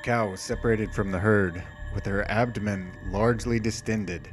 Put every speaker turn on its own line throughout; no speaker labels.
The cow was separated from the herd, with her abdomen largely distended.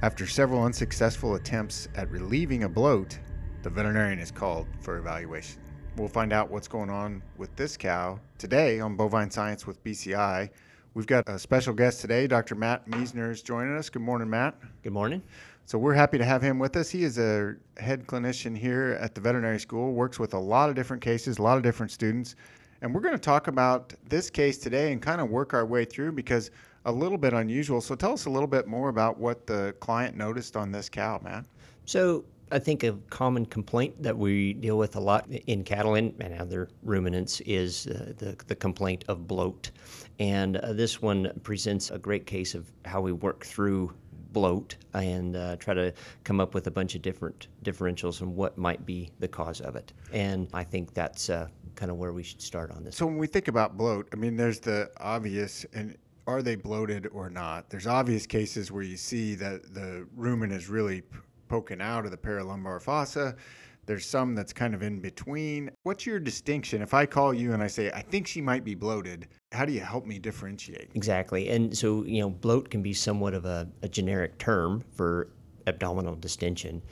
After several unsuccessful attempts at relieving a bloat, the veterinarian is called for evaluation. We'll find out what's going on with this cow today on Bovine Science with BCI. We've got a special guest today, Dr. Matt Miesner is joining us. Good morning, Matt.
Good morning.
So we're happy to have him with us. He is a head clinician here at the veterinary school, works with a lot of different cases, a lot of different students. And we're going to talk about this case today and kind of work our way through because a little bit unusual. So tell us a little bit more about what the client noticed on this cow, Matt.
So I think a common complaint that we deal with a lot in cattle and, other ruminants is uh, the, the complaint of bloat. And uh, this one presents a great case of how we work through bloat and uh, try to come up with a bunch of different differentials and what might be the cause of it. And I think that's uh, kind of where we should start on this.
So when we think about bloat, I mean, there's the obvious, and are they bloated or not? There's obvious cases where you see that the rumen is really poking out of the paralumbar fossa. There's some that's kind of in between. What's your distinction? If I call you and I say, I think she might be bloated, how do you help me differentiate?
Exactly. And so, you know, bloat can be somewhat of a, a generic term for abdominal distension.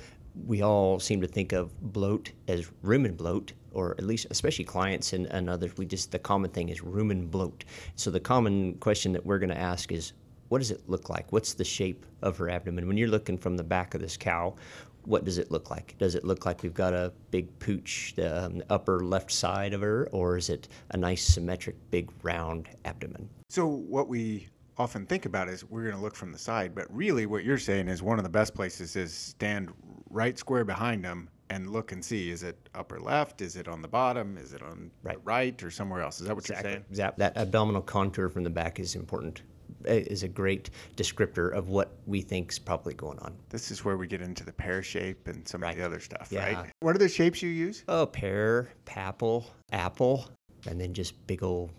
We all seem to think of bloat as rumen bloat, or at least, especially clients and, and others, we just, the common thing is rumen bloat. So the common question that we're going to ask is, what does it look like? What's the shape of her abdomen? When you're looking from the back of this cow, what does it look like? Does it look like we've got a big pooch, the um, upper left side of her, or is it a nice symmetric, big, round abdomen?
So, what we often think about is we're going to look from the side, but really what you're saying is one of the best places is stand right square behind them and look and see is it upper left is it on the bottom is it on right, the right or somewhere else is that what
exactly.
you're saying
exactly that abdominal contour from the back is important eh, is a great descriptor of what we think is probably going on.
This is where we get into the pear shape and some right. of the other stuff,
yeah.
right? What are the shapes you use?
Oh, pear, papal, apple, and then just big old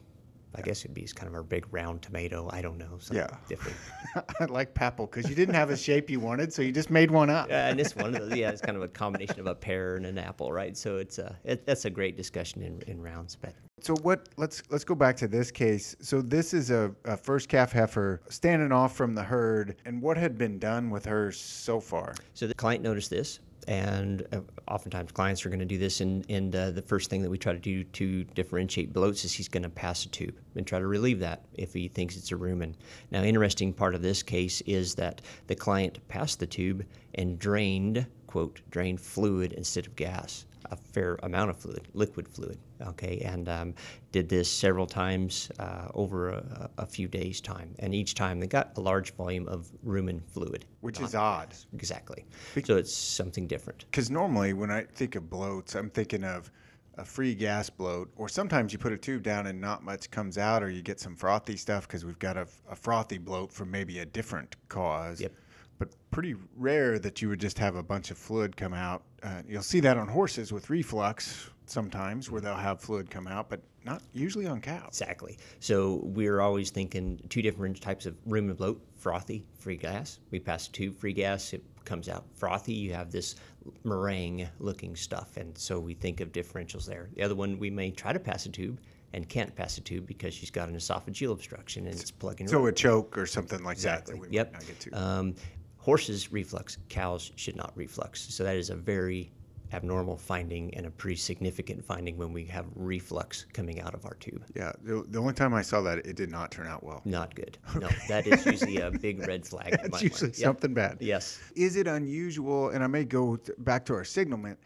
I guess it'd be kind of our big round tomato. I don't know.
Yeah. Different. I like papal because you didn't have a shape you wanted, so you just made one up.
Yeah, and this one, yeah, it's kind of a combination of a pear and an apple, right? So it's a it, that's a great discussion in, in rounds. But
so what? Let's let's go back to this case. So this is a, a first calf heifer standing off from the herd, and what had been done with her so far?
So the client noticed this and uh, oftentimes clients are going to do this and, and uh, the first thing that we try to do to differentiate bloats is he's going to pass a tube and try to relieve that if he thinks it's a rumen. Now interesting part of this case is that the client passed the tube and drained quote drained fluid instead of gas a fair amount of fluid, liquid fluid. Okay, and um, did this several times uh, over a, a, few days' time, and each time they got a large volume of rumen fluid,
which is odd.
Exactly. Be- so it's something different.
Because normally, when I think of bloats, I'm thinking of a free gas bloat, or sometimes you put a tube down and not much comes out, or you get some frothy stuff because we've got a, a frothy bloat from maybe a different cause.
Yep
but pretty rare that you would just have a bunch of fluid come out. Uh, you'll see that on horses with reflux sometimes where they'll have fluid come out, but not usually on cows.
Exactly. So we're always thinking two different types of rumen bloat frothy, free gas. We pass a tube, free gas, it comes out frothy. You have this meringue looking stuff. And so we think of differentials there. The other one, we may try to pass a tube and can't pass a tube because she's got an esophageal obstruction and it's plugging.
So a choke or something like
exactly.
that. that
yep. Um, Horses reflux, cows should not reflux. So that is a very abnormal finding and a pretty significant finding when we have reflux coming out of our tube.
Yeah, the, the only time I saw that, it did not turn out well.
Not good. Okay. No, that is usually a big red flag.
That's usually something bad.
Yes.
Is it unusual, and I may go back to our signalment,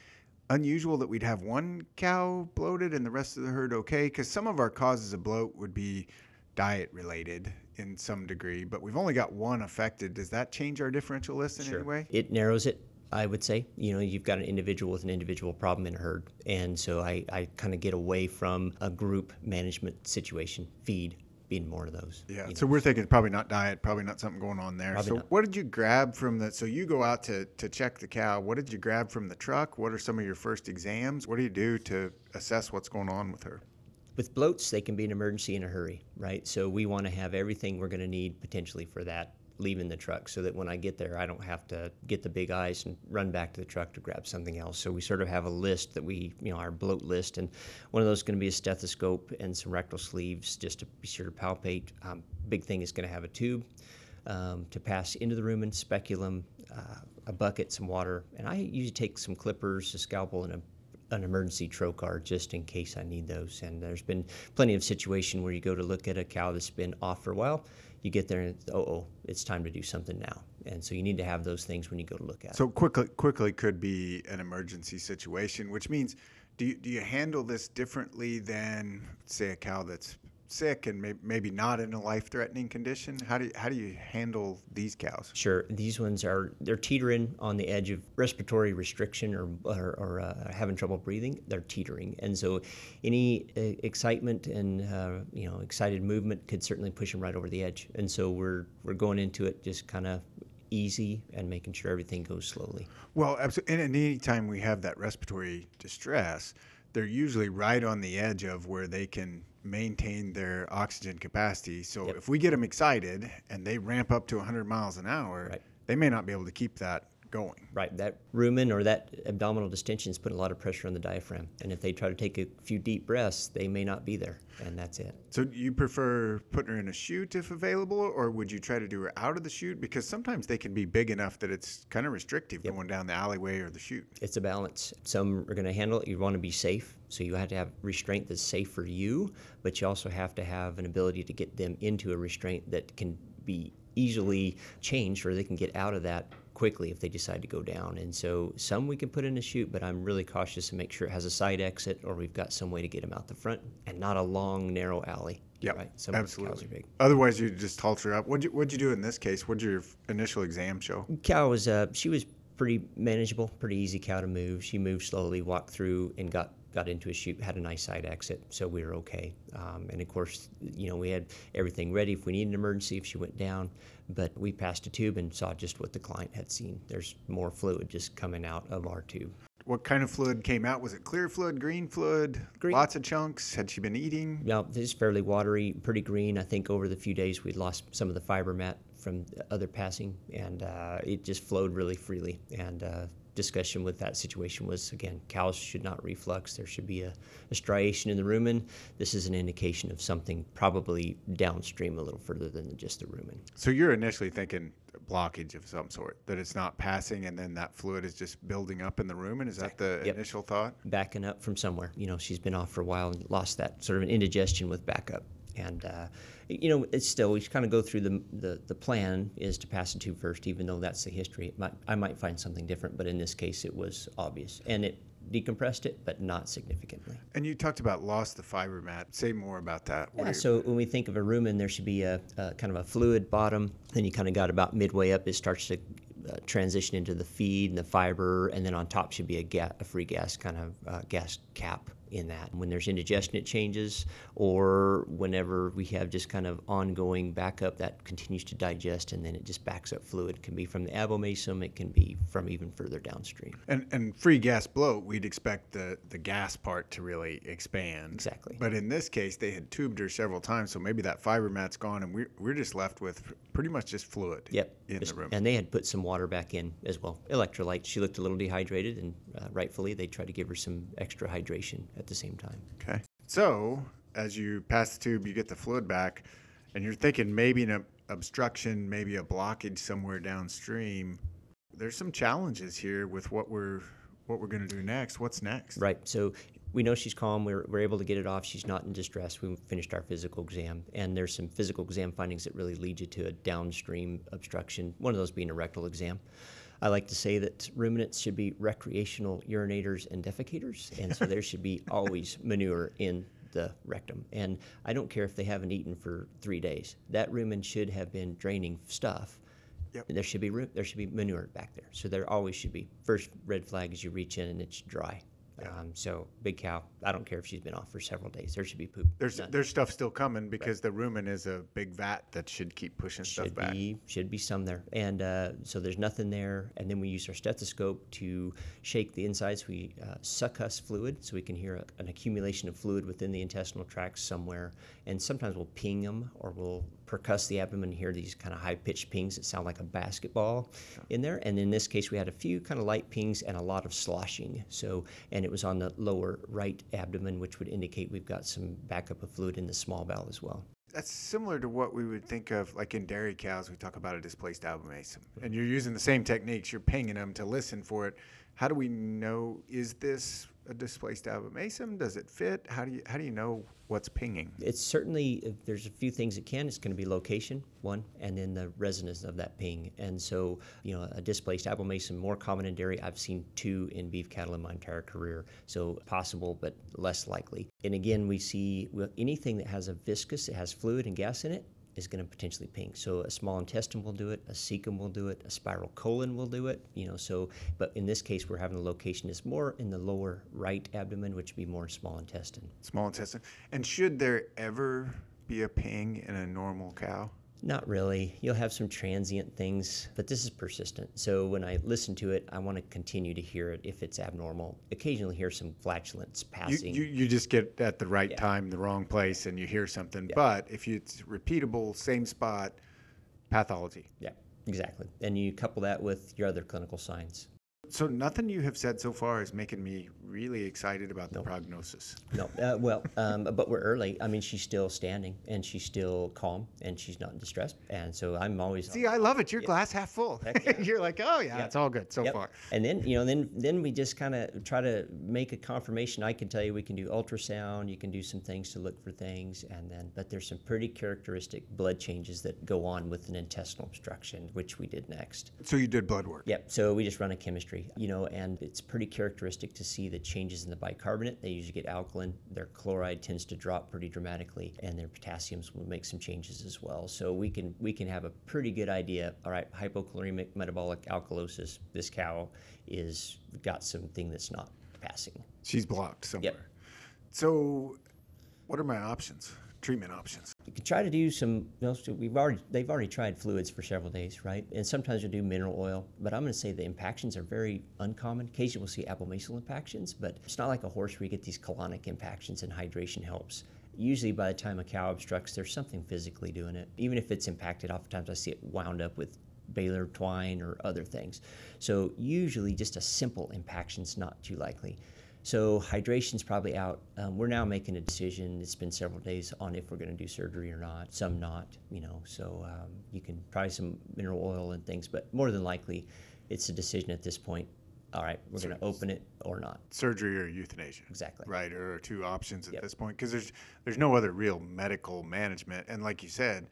unusual that we'd have one cow bloated and the rest of the herd okay? Because some of our causes of bloat would be diet related in some degree, but we've only got one affected. Does that change our differential list in
sure.
any way?
It narrows it. I would say, you know, you've got an individual with an individual problem in a herd. And so I, I kind of get away from a group management situation, feed being more of those.
Yeah. So know. we're thinking probably not diet, probably not something going on there.
Probably
so
not.
what did you grab from the, so you go out to, to check the cow. What did you grab from the truck? What are some of your first exams? What do you do to assess what's going on with her?
With bloats, they can be an emergency in a hurry, right? So we want to have everything we're going to need potentially for that leaving the truck so that when I get there, I don't have to get the big ice and run back to the truck to grab something else. So we sort of have a list that we, you know, our bloat list, and one of those is going to be a stethoscope and some rectal sleeves just to be sure to palpate. Um, big thing is going to have a tube. Um, to pass into the rumen, speculum, uh, a bucket, some water, and I usually take some clippers, a scalpel, and a an emergency trocar just in case I need those. And there's been plenty of situation where you go to look at a cow that's been off for a while, you get there and oh, oh, it's time to do something now. And so you need to have those things when you go to look at.
So quickly, quickly could be an emergency situation, which means do you, do you handle this differently than say a cow that's sick and may, maybe not in a life-threatening condition? How do you, how do you handle these cows?
Sure, these ones are they're teetering on the edge of respiratory restriction or or, or uh, having trouble breathing. They're teetering, and so any uh, excitement and uh, you know excited movement could certainly push them right over the edge. And so we're we're going into it just kind of easy and making sure everything goes slowly.
Well, absolutely. And anytime we have that respiratory distress, they're usually right on the edge of where they can maintain their oxygen capacity. So yep. if we get them excited and they ramp up to 100 miles an hour, right. they may not be able to keep that going.
Right. That rumen or that abdominal distension is putting a lot of pressure on the diaphragm. And if they try to take a few deep breaths, they may not be there. And that's it.
So you prefer putting her in a chute if available, or would you try to do her out of the chute? Because sometimes they can be big enough that it's kind of restrictive yep. going down the alleyway or the chute.
It's a balance. Some are going to handle it. You want to be safe. So you have to have restraint that's safe for you, but you also have to have an ability to get them into a restraint that can be easily changed or they can get out of that quickly if they decide to go down. And so some we can put in a chute, but I'm really cautious to make sure it has a side exit or we've got some way to get them out the front and not a long, narrow alley.
Yeah, right? Some absolutely. Otherwise, you just halter up. What'd you, what'd you do in this case? What'd your initial exam show?
Cow was, uh, she was pretty manageable, pretty easy cow to move. She moved slowly, walked through, and got got into a chute, had a nice side exit, so we were okay. Um, and of course, you know, we had everything ready if we needed an emergency if she went down. But we passed a tube and saw just what the client had seen. There's more fluid just coming out of our tube.
What kind of fluid came out? Was it clear fluid, green fluid? Green. Lots of chunks. Had she been eating?
Yeah, this is fairly watery, pretty green. I think over the few days we'd lost some of the fiber mat from other passing, and uh, it just flowed really freely. And uh, discussion with that situation was again, cows should not reflux. There should be a, a, striation in the rumen. This is an indication of something probably downstream a little further than just the rumen.
So you're initially thinking blockage of some sort, that it's not passing and then that fluid is just building up in the rumen. Is that the yep. initial thought?
Backing up from somewhere. You know, she's been off for a while and lost that sort of an indigestion with backup and uh, you know it's still we kind of go through the, the, the plan is to pass the tube first even though that's the history. Might, i might find something different but in this case it was obvious. And it decompressed it but not significantly.
And you talked about loss the fiber mat say more about that.
Yeah, so when we think of a rumen there should be a, a, kind of a fluid bottom then you kind of got about midway up it starts to uh, transition into the feed and the fiber and then on top should be a, ga- a free gas kind of uh, gas cap in that. When there's indigestion, it changes, or whenever we have just kind of ongoing backup that continues to digest and then it just backs up fluid. It can be from the abomasum, it can be from even further downstream.
And, and free gas bloat, we'd expect the, the gas part to really expand.
Exactly.
But in this case, they had tubed her several times, so maybe that fiber mat's gone, and we're, we're just left with pretty much just fluid
yep.
in
just,
the room.
And they had put some water back in as well. Electrolytes. She looked a little dehydrated, and uh, rightfully, they tried to give her some extra hydration at the same time.
Okay. So as you pass the tube, you get the fluid back, and you're thinking maybe an obstruction, maybe a blockage somewhere downstream. There's some challenges here with what we're what we're going to do next. What's next?
Right. So we know she's calm. We're, we're able to get it off. She's not in distress. We finished our physical exam, and there's some physical exam findings that really lead you to a downstream obstruction. One of those being a rectal exam. I like to say that ruminants should be recreational urinators and defecators, and so there should be always manure in the rectum. And I don't care if they haven't eaten for three days. That rumen should have been draining stuff. Yep. There should be there should be manure back there. So there always should be. First red flag is you reach in and it's dry. Yeah. Um, so big cow. I don't care if she's been off for several days. There should be poop.
There's None. there's stuff still coming because right. the rumen is a big vat that should keep pushing
should
stuff back.
Be, should be some there, and uh, so there's nothing there. And then we use our stethoscope to shake the insides. We uh, succuss fluid, so we can hear a, an accumulation of fluid within the intestinal tract somewhere. And sometimes we'll ping them or we'll percuss the abdomen and hear these kind of high pitched pings that sound like a basketball in there. And in this case, we had a few kind of light pings and a lot of sloshing. So, and it was on the lower right abdomen, which would indicate we've got some backup of fluid in the small bowel as well.
That's similar to what we would think of, like in dairy cows, we talk about a displaced abomasum. And you're using the same techniques, you're pinging them to listen for it. How do we know, is this a displaced abomasum? Does it fit? How do you, how do you know what's pinging?
It's certainly, there's a few things it can. It's going to be location, one, and then the resonance of that ping. And so, you know, a displaced abomasum, more common in dairy. I've seen two in beef cattle in my entire career. So possible, but less likely. And again, we see anything that has a viscus, it has fluid and gas in it, is going to potentially ping. So a small intestine will do it, a cecum will do it, a spiral colon will do it. You know, so but in this case, we're having the location is more in the lower right abdomen, which would be more small intestine.
Small intestine. And should there ever be a ping in a normal cow?
Not really. You'll have some transient things, but this is persistent. So when I listen to it, I want to continue to hear it if it's abnormal. Occasionally hear some flatulence
You,
passing.
you, you just get at the right
Yeah.
time, the wrong place, and you hear something. But if you, it's repeatable, same spot, pathology.
yeah, exactly. And you couple that with your other clinical signs.
So nothing you have said so far is making me really excited about the prognosis.
No, uh, well, um, but we're early. I mean, she's still standing and she's still calm and she's not in distress. And so I'm always
See, I love it. You're glass half full. You're like, oh yeah, it's all good so
Yep.
far.
And then you know, then then we just kind of try to make a confirmation. I can tell you we can do ultrasound. You can do some things to look for things, and then but there's some pretty characteristic blood changes that go on with an intestinal obstruction, which we did next.
So you did blood work.
Yep. So we just run a chemistry, you know, and it's pretty characteristic to see the changes in the bicarbonate. They usually get alkaline. Their chloride tends to drop pretty dramatically, and their potassiums will make some changes as well. So we can we can have a pretty good idea. All right, hypochloremic metabolic alkalosis. This cow is got something that's not passing.
She's blocked somewhere. So, what are my options? Treatment options.
You can try to do some. You know, we've already they've already tried fluids for several days, right? And sometimes you'll do mineral oil, but I'm going to say the impactions are very uncommon. Occasionally we'll see abomasal impactions, but it's not like a horse where you get these colonic impactions and hydration helps. Usually, by the time a cow obstructs, there's something physically doing it. Even if it's impacted, oftentimes I see it wound up with baler twine or other things. So usually, just a simple impaction's not too likely. So hydration's probably out. Um, we're now making a decision. It's been several days on if we're going to do surgery or not. Some not, you know. So um, you can try some mineral oil and things, but more than likely, it's a decision at this point. All right, we're going to open it or not.
Surgery or euthanasia.
Exactly.
Right, or two options at
Yep.
this point because there's there's no other real medical management, and like you said,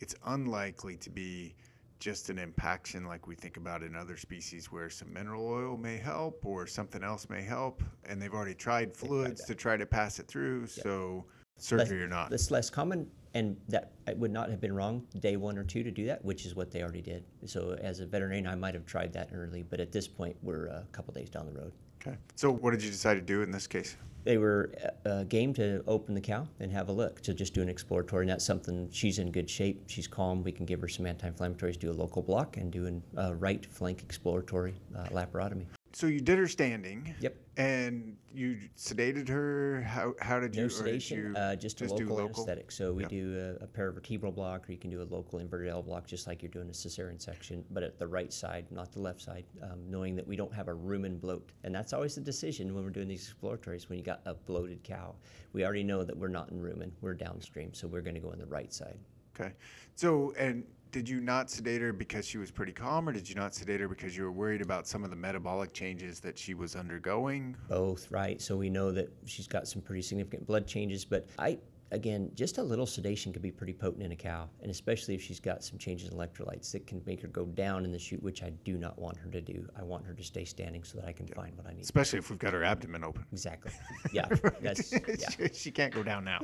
it's unlikely to be just an impaction like we think about in other species where some mineral oil may help or something else may help, and they've already tried fluids to try to pass it through. So surgery or not.
That's less common, and that it would not have been wrong day one or two to do that, which is what they already did. So as a veterinarian, I might have tried that early, but at this point, we're a couple days down the road.
Okay. So what did you decide to do in this case?
They were uh, game to open the cow and have a look to just do an exploratory, and that's something she's in good shape. She's calm. We can give her some anti-inflammatories, do a local block, and do a uh, right flank exploratory uh, laparotomy.
So you did her standing.
Yep.
And you sedated her. How how did you?
No sedation,
you
uh, just a
do
local, anesthetic. So we
Yep.
do a, a paravertebral block, or you can do a local inverted L block, just like you're doing a cesarean section, but at the right side, not the left side, um, knowing that we don't have a rumen bloat. And that's always the decision when we're doing these exploratories. When you got a bloated cow, we already know that we're not in rumen, we're downstream, so we're going to go on the right side.
Okay. So and did you not sedate her because she was pretty calm, or did you not sedate her because you were worried about some of the metabolic changes that she was undergoing?
both, right? So we know that she's got some pretty significant blood changes, but I again, just a little sedation could be pretty potent in a cow, and especially if she's got some changes in electrolytes that can make her go down in the chute, which I do not want her to do. I want her to stay standing so that I can find what I need.
Especially if we've got her abdomen open.
Exactly. Yeah. That's yeah.
she, she can't go down now.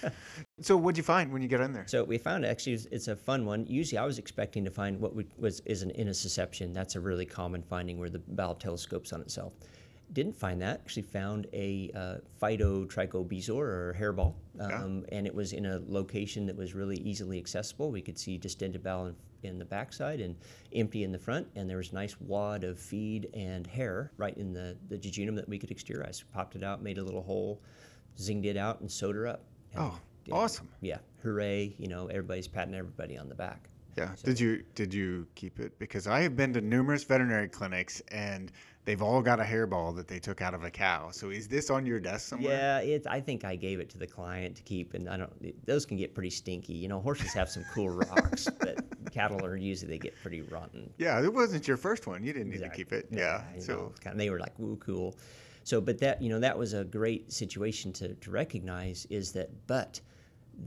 so what'd you find when you get in there?
So we found actually it's- it's a fun one. Usually I was expecting to find what we, was is an intussusception. That's a really common finding where the valve telescopes on itself. Didn't find that. Actually found a uh, phytotrichobezoar or hairball, um, and it was in a location that was really easily accessible. We could see distended bowel in, in the backside and empty in the front, and there was a nice wad of feed and hair right in the, the jejunum that we could exteriorize. Popped it out, made a little hole, zinged it out, and sewed her up. And
Oh. Awesome.
Yeah, hooray! You know, everybody's patting everybody on the back.
Yeah. Did you did you keep it? Because I have been to numerous veterinary clinics and they've all got a hairball that they took out of a cow. So is this on your desk somewhere?
Yeah, it. I think I gave it to the client to keep, and I don't. Those can get pretty stinky. You know, horses have some cool rocks, but cattle are usually they get pretty rotten.
Yeah, it wasn't your first one. You didn't need
Exactly.
to keep it.
No,
yeah.
I know.
So
kind of, they were like, "Woo, cool." So, but that you know that was a great situation to to recognize is that, but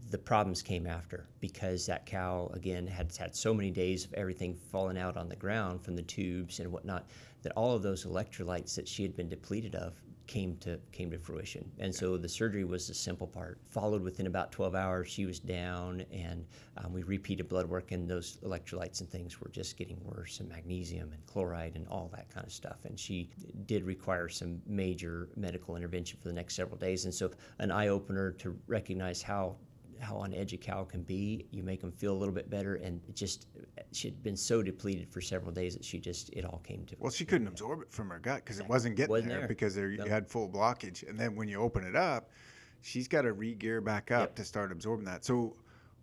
the problems came after because that cow again had had so many days of everything falling out on the ground from the tubes and whatnot that all of those electrolytes that she had been depleted of came to came to fruition. And so the surgery was the simple part. Followed within about 12 hours she was down and um, we repeated blood work and those electrolytes and things were just getting worse and magnesium and chloride and all that kind of stuff. And she did require some major medical intervention for the next several days. And so an eye-opener to recognize how how on edge a cow can be. You make them feel a little bit better, and it just she'd been so depleted for several days that she just it all came to.
well, she couldn't absorb it from her gut because it wasn't getting
Wasn't
there,
there.
because there, you had full blockage. And then when you open it up, she's got to re-gear back up
Yep.
to start absorbing that. So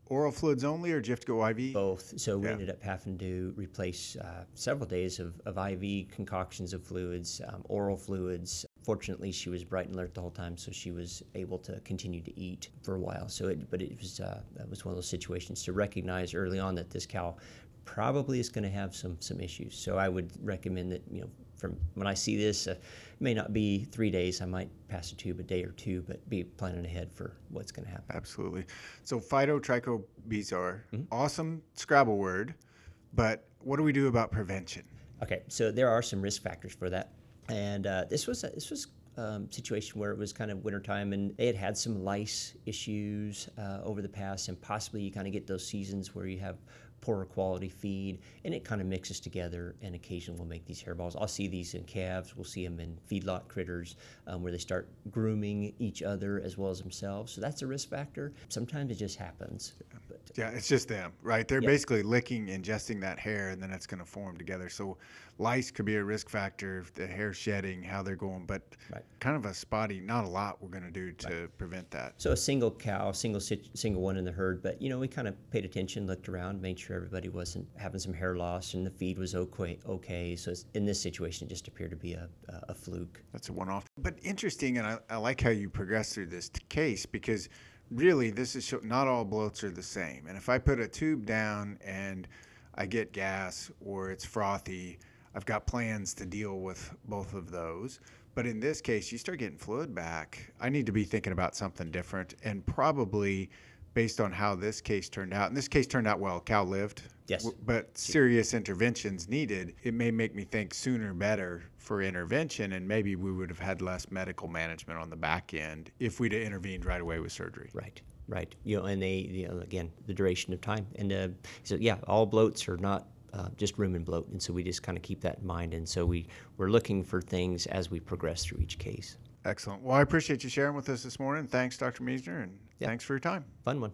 oral fluids only, or do you have to go IV?
both. So we
Yeah.
ended up having to replace uh, several days of, of IV concoctions of fluids, um, oral fluids. Fortunately, she was bright and alert the whole time, so she was able to continue to eat for a while. So, it, but it was uh, that was one of those situations to recognize early on that this cow probably is going to have some some issues. So I would recommend that you know from when I see this, uh, it may not be three days. I might pass a tube a day or two, but be planning ahead for what's going to happen.
Absolutely. So phytotrichobezoar,
Mm-hmm.
awesome Scrabble word, but what do we do about prevention?
Okay, so there are some risk factors for that, and uh, this was a, this was um, situation where it was kind of wintertime and they had had some lice issues uh, over the past, and possibly you kind of get those seasons where you have poorer quality feed, and it kind of mixes together. And occasionally we'll make these hairballs. I'll see these in calves. We'll see them in feedlot critters um, where they start grooming each other as well as themselves. So that's a risk factor. Sometimes it just happens. But
Yeah, it's just them, right? They're basically licking, ingesting that hair, and then it's going to form together. So lice could be a risk factor, the hair shedding, how they're going, but
Right.
kind of a spotty, not a lot we're going to do to prevent that.
So a single cow, single single one in the herd, but you know we kind of paid attention, looked around, made sure everybody wasn't having some hair loss, and the feed was okay. Okay, so it's, in this situation, it just appeared to be a, a fluke.
That's a one off. But interesting, and I, I like how you progress through this case because really this is show, not all bloats are the same. And if I put a tube down and I get gas or it's frothy, I've got plans to deal with both of those. But in this case, you start getting fluid back. I need to be thinking about something different and probably based on how this case turned out. And this case turned out well. Cow lived.
Yes.
W- But serious interventions needed. It may make me think sooner better for intervention, and maybe we would have had less medical management on the back end if we'd have intervened right away with surgery.
Right, right. You know, and they, you know, again, the duration of time, and uh, so yeah, all bloats are not. Uh, just and bloat, and so we just kind of keep that in mind, and so we we're looking for things as we progress through each case.
Excellent. Well, I appreciate you sharing with us this morning. Thanks, Dr. Miesner, and
Yeah.
thanks for your time.
Fun one.